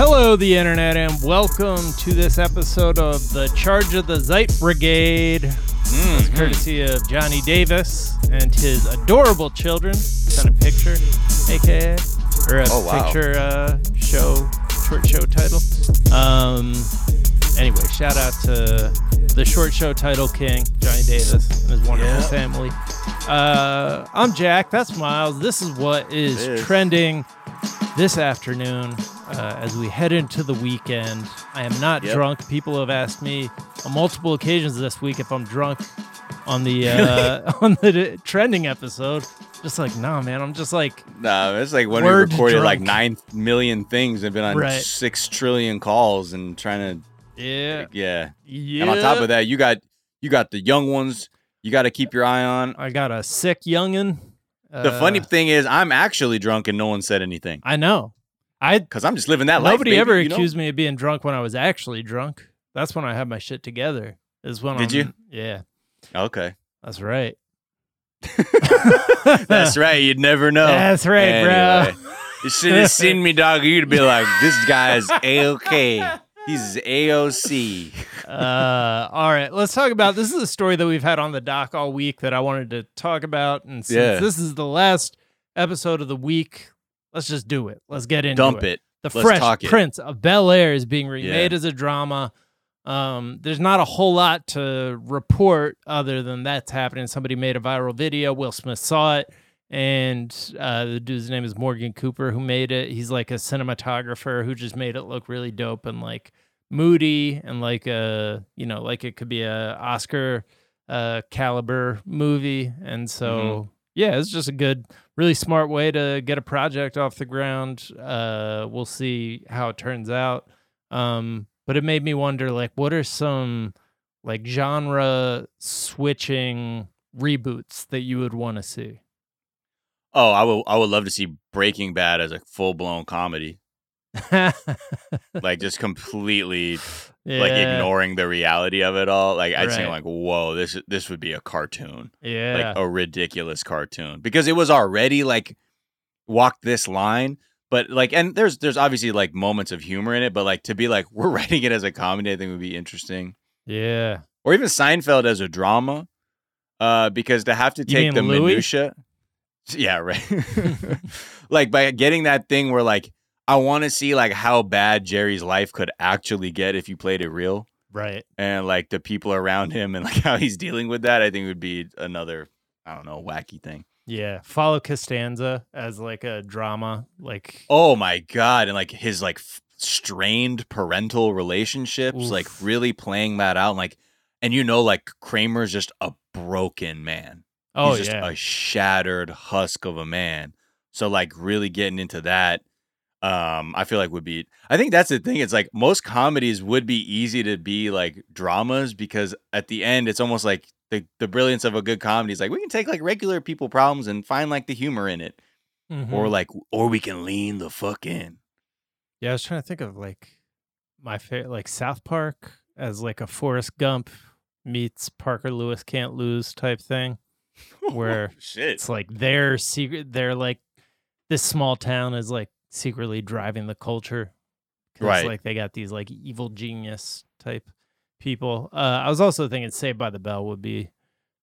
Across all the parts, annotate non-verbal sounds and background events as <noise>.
Hello, the internet, and welcome to this episode of the Charge of the Zeit Brigade. It's courtesy of Johnny Davis and his adorable children. Sent a picture, aka, or a Oh, wow. picture uh, show, short show title. Um, anyway, shout out to the short show title king, Johnny Davis, and his wonderful Yeah. family. Uh, I'm Jack. That's Miles. This is what is is. trending this afternoon uh, as we head into the weekend. I am not Yep. drunk. People have asked me on multiple occasions this week if I'm drunk on the <laughs> uh, on the trending episode. Just like, nah, man. I'm just like, Nah, it's like when we recorded like nine million things and been on Right. six trillion calls and trying yeah, to yeah. yeah. And on top of that, you got you got the young ones. You got to keep your eye on. I got a sick youngin. The Uh, funny thing is, I'm actually drunk and no one said anything I know. I because I'm just living that life. nobody ever you know? accused me of being drunk when I was actually drunk. That's when I had my shit together. Is when Did I'm- you? Yeah, Okay, that's right. <laughs> that's right. You'd never know. That's right, Anyway, bro. You should have seen me, dog. You'd be like, this guy's <laughs> a okay. He's AOC. uh, all right, let's talk about this. Is a story that we've had on the dock all week that I wanted to talk about, and since Yeah. this is the last episode of the week, let's just do it. Let's get into Dump it. The Let's Fresh talk it. Prince of Bel Air is being remade Yeah. as a drama. Um, there's not a whole lot to report other than that's happening. Somebody made a viral video. Will Smith saw it, and uh, the dude's name is Morgan Cooper, who made it. He's like a cinematographer who just made it look really dope and like moody and like a you know like it could be a Oscar uh, caliber movie. And so yeah, it's just a good, really smart way to get a project off the ground. Uh, we'll see how it turns out. Um, but it made me wonder, like, what are some like genre switching reboots that you would want to see? Oh, I would. I would love to see Breaking Bad as a full blown comedy. <laughs> like just completely like ignoring the reality of it all. Like I'd say like, whoa, this this would be a cartoon, Yeah, like a ridiculous cartoon, because it was already like walk this line. But like, and there's there's obviously like moments of humor in it, but like to be like <laughs> we're writing it as a comedy, I think would be interesting, yeah. or even Seinfeld as a drama, uh, because to have to take the Louis? minutia, yeah, right, <laughs> like by getting that thing where like I want to see like how bad Jerry's life could actually get if you played it real Right. and like the people around him and like <laughs> how he's dealing with that, I think would be another, I don't know, wacky thing. Yeah. Follow Costanza as like a drama. Like, Oh my god, and like his like f- strained parental relationships, like really playing that out, and like, and you know, like Kramer's just a broken man. Oh, He's just yeah. a shattered husk of a man. So like really getting into that, um, I feel like would be. I think that's the thing. It's like most comedies would be easy to be like dramas because at the end it's almost like the the brilliance of a good comedy is like we can take like regular people problems and find like the humor in it, Mhm. or like or we can lean the fuck in. Yeah, I was trying to think of like my favorite, like South Park as like a Forrest Gump meets Parker Lewis can't lose type thing, <laughs> where Shit. it's like their secret, they're like this small town is like secretly driving the culture. Right. Like they got these like evil genius type people. Uh, I was also thinking Saved by the Bell would be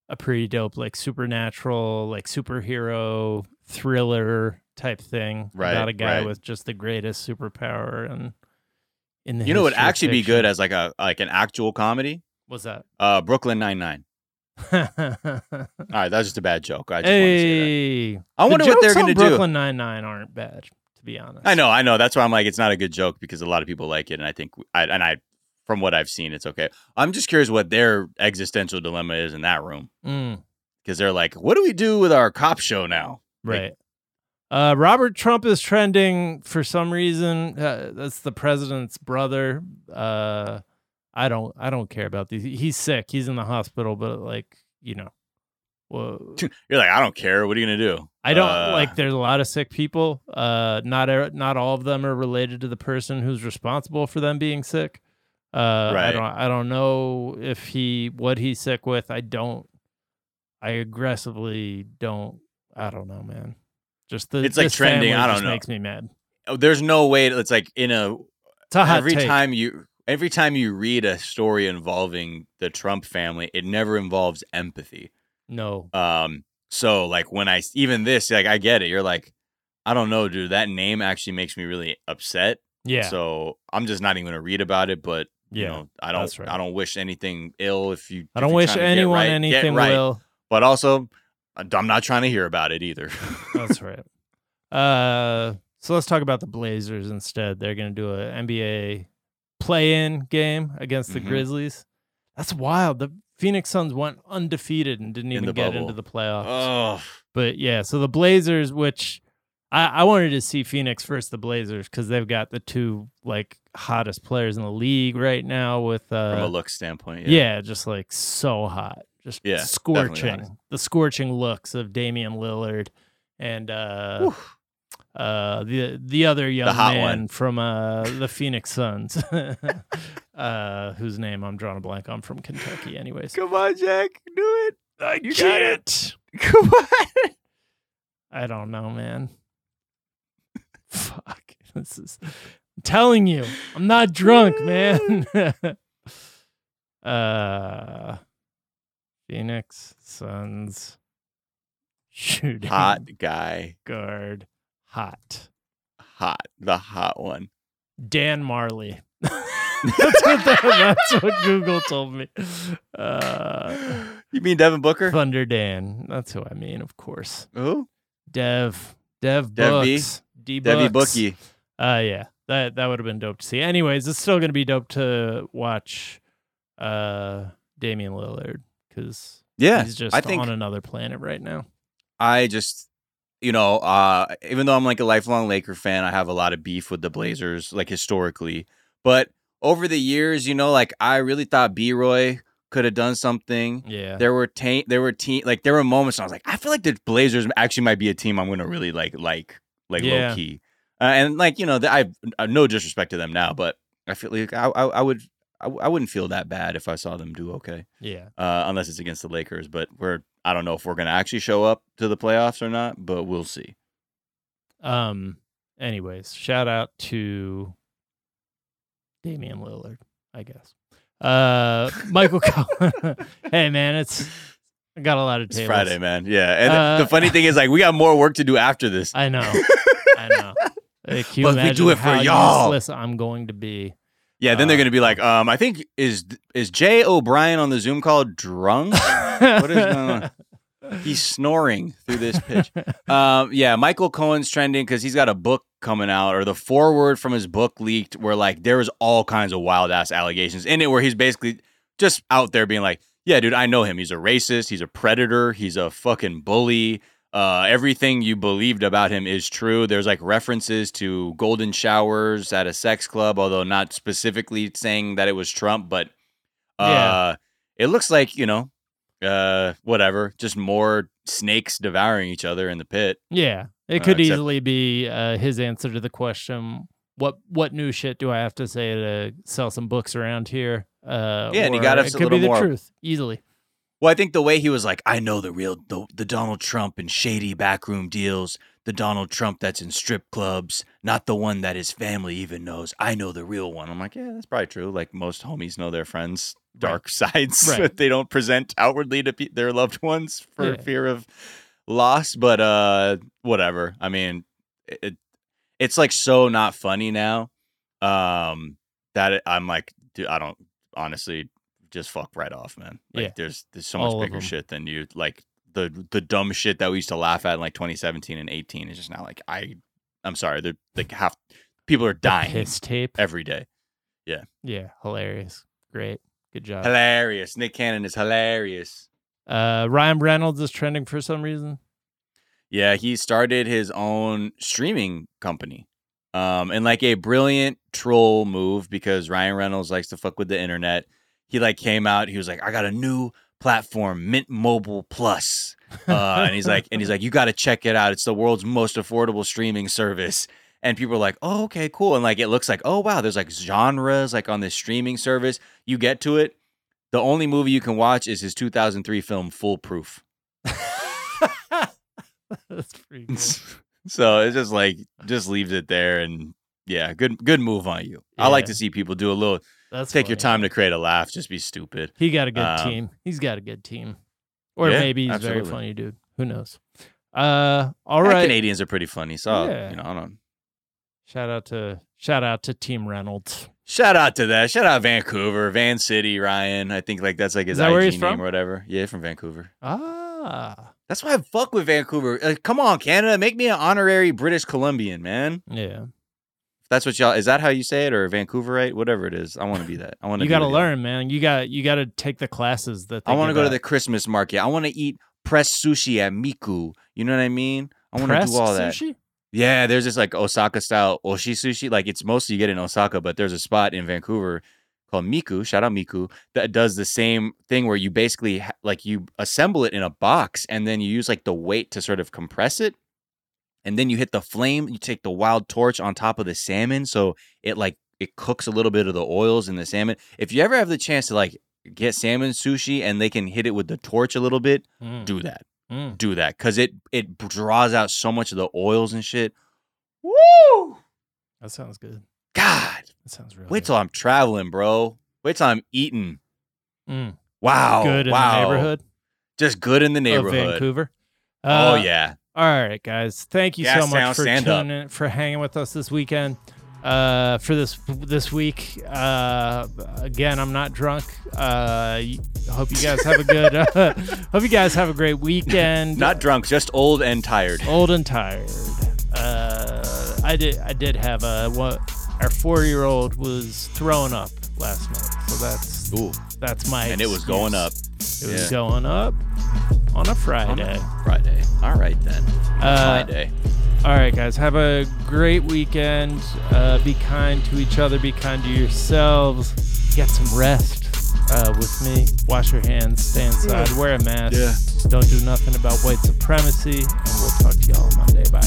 a pretty dope like supernatural, like superhero thriller type thing Right, about a guy right. with just the greatest superpower and in the You know, what would history of actually be good as like a like an actual comedy. what's that? Uh, Brooklyn Nine Nine. <laughs> All right, that's just a bad joke. I just wanted to say that. hey, I The wonder what they're gonna do. Brooklyn Nine Nine aren't bad, to be honest. I know, I know. That's why I'm like, it's not a good joke because a lot of people like it, and I think, I, and I, from what I've seen, it's okay. I'm just curious what their existential dilemma is in that room Mm, because they're like, what do we do with our cop show now? Like- right. Uh, Robert Trump is trending for some reason. Uh, that's the president's brother. Uh, I don't. I don't care about these. He's sick. He's in the hospital, but like you know, whoa. <laughs> You're like, I don't care. What are you gonna do? I don't Uh, like. There's a lot of sick people. Uh, not er- not all of them are related to the person who's responsible for them being sick. Uh, I don't. I don't know if he what he's sick with. I don't. I aggressively don't. I don't know, man. Just the It's like trending, I don't know. Makes me mad. Oh, There's no way. To, it's like in a It's a every take. time you every time you read a story involving the Trump family, it never involves empathy. No. Um, so like when I even this, like I get it. You're like, I don't know, dude. That name actually makes me really upset. Yeah. So I'm just not even gonna read about it. But you yeah. know, I don't, right. I don't wish anything ill. If you, I don't wish trying to get anyone right, anything right. will. But also, I'm not trying to hear about it either. That's right. <laughs> Uh, so let's talk about the Blazers instead. They're going to do a NBA play-in game against the Mhm. Grizzlies. That's wild. The Phoenix Suns went undefeated and didn't In even get bubble. into the playoffs. oh, But yeah, so the Blazers, which I, I wanted to see Phoenix versus the Blazers because they've got the two like hottest players in the league right now with uh from a look standpoint, yeah. yeah. just like so hot. Just Yeah, scorching. The scorching looks of Damian Lillard and uh Whew. Uh the the other young hot man one. from uh <laughs> the Phoenix Suns. <laughs> uh whose name I'm drawing a blank on from Kentucky anyways. Come on, Jack, do it. I You got it. can't. <laughs> Come on. I don't know, man. Fuck. This is I'm telling you, I'm not drunk, man. uh Phoenix Suns shooting Hot guy, guard hot. hot, the hot one. Dan Majerle. <laughs> that's, what the- that's what Google told me. Uh, You mean Devin Booker? Thunder Dan. That's who I mean, of course. Who? Dev. Dev Dev? Books. D Debbie Bookie. Uh yeah. That that would have been dope to see. Anyways, it's still gonna be dope to watch uh Damian Lillard because Yeah, he's just I think on another planet right now. I just, you know, uh, even though I'm like a lifelong Laker fan, I have a lot of beef with the Blazers, like historically. But over the years, you know, like I really thought B Roy could have done something. Yeah. There were ta- there were team like there were moments I was like, I feel like the Blazers actually might be a team I'm gonna really like like like Yeah. low key. Uh, and like you know, th- I uh, no disrespect to them now, but I feel like I I, I would I, I wouldn't feel that bad if I saw them do okay, Yeah. uh, unless it's against the Lakers. But we're I don't know if we're gonna actually show up to the playoffs or not, but we'll see. Um anyways, shout out to Damian Lillard, I guess. Uh <laughs> Michael <laughs> hey man, it's I got a lot of It's. Friday, man. Yeah, and the- Uh, the funny thing is, like, we got more work to do after this. I know. I know. <laughs> Can you But we do it for y'all. useless I'm going to be? Yeah, then they're Uh, gonna be like, um, I think is is Jay O'Brien on the Zoom call drunk? what is going on? <laughs> He's snoring through this pitch. um, yeah, Michael Cohen's trending because he's got a book coming out, or the foreword from his book leaked, where like there was all kinds of wild ass allegations in it, where he's basically just out there being like, "Yeah, dude, I know him. He's a racist. He's a predator. He's a fucking bully. Uh, everything you believed about him is true." There's like references to golden showers at a sex club, although not specifically saying that it was Trump, but uh, Yeah. it looks like you know uh whatever just more snakes devouring each other in the pit Yeah, it Uh, could except- easily be uh, his answer to the question: what what new shit do I have to say to sell some books around here? Uh, Yeah, and he got us it a could be the more- truth easily. Well i think the way he was like i know the real the, the donald trump and shady backroom deals the donald trump that's in strip clubs not the one that his family even knows. I know the real one. I'm like yeah that's probably true. Like most homies know their friends dark <laughs> sides Right. that they don't present outwardly to pe- their loved ones for Yeah. fear of loss. But uh whatever. I mean it it's like so not funny now um that it, i'm like dude i don't honestly just fuck right off man like Yeah. there's there's so much All bigger shit than you like the the dumb shit that we used to laugh at in like 2017 and 18 is just now like i i'm sorry they're like half people are The dying piss tape. every day Yeah. Yeah, hilarious. Great, good job. hilarious nick cannon is hilarious Uh, Ryan Reynolds is trending for some reason. Yeah, he started his own streaming company. Um, and like a brilliant troll move because Ryan Reynolds likes to fuck with the internet. He like came out, he was like, I got a new platform, Mint Mobile Plus. <laughs> Uh, and he's like, and he's like, you gotta check it out. It's the world's most affordable streaming service. And people are like, oh, okay, cool. And like it looks like, oh wow, there's like genres like on this streaming service. You get to it. The only movie you can watch is his 2003 film Foolproof. <laughs> That's pretty good. <laughs> so it's just like just leaves it there and Yeah, good good move on you. I like to see people do a little That's take your time to create a laugh, just be stupid. He got a good Um, team. He's got a good team. Or Yeah, maybe he's very funny, dude. Who knows? Uh all Yeah. Canadians are pretty funny. So Yeah. you know, I don't Shout out to shout out to Team Reynolds. Shout out to that. Shout out Vancouver, Van City, Ryan. I think like that's like his Is that IG name from? or whatever. Yeah, from Vancouver. Ah. That's why I fuck with Vancouver. Like, come on, Canada, make me an honorary British Columbian, man. Yeah. That's what y'all is that how you say it or Vancouverite, whatever it is. I want to be that. I want to. You got to learn, man. You got you got to take the classes that they I want to go to the Christmas market. I want to eat pressed sushi at Miku. You know what I mean? I want to do all that. sushi? Yeah, there's this like Osaka style oshi sushi. Like it's mostly you get in Osaka, but there's a spot in Vancouver called Miku. Shout out Miku that does the same thing where you basically like you assemble it in a box and then you use like the weight to sort of compress it, and then you hit the flame. You take the wild torch on top of the salmon, so it like it cooks a little bit of the oils in the salmon. If you ever have the chance to like get salmon sushi and they can hit it with the torch a little bit, Mm, do that mm. do that because it it draws out so much of the oils and shit. Woo! That sounds good. God, That sounds really wait good. till I'm traveling, bro. Wait till I'm eating. Mm. Wow, good in wow. the neighborhood Just good in the of neighborhood. Vancouver. oh Uh, yeah, All right, guys. Thank you so much for tuning in, for hanging with us this weekend. Uh, for this this week, uh, again, I'm not drunk. Uh, hope you guys have a good. <laughs> Uh, hope you guys have a great weekend. <laughs> not drunk, just old and tired. old and tired. Uh, I did. I did have a what? Our four year old was throwing up last night, so that's Ooh, that's my. and it was going up. It was yeah. going up on a on Friday. a Friday. All right then, Uh, Friday. All right, guys. Have a great weekend. Uh, be kind to each other. Be kind to yourselves. Get some rest uh, with me. Wash your hands. Stay inside. Wear a mask. Yeah. Don't do nothing about white supremacy. And we'll talk to y'all Monday. Bye.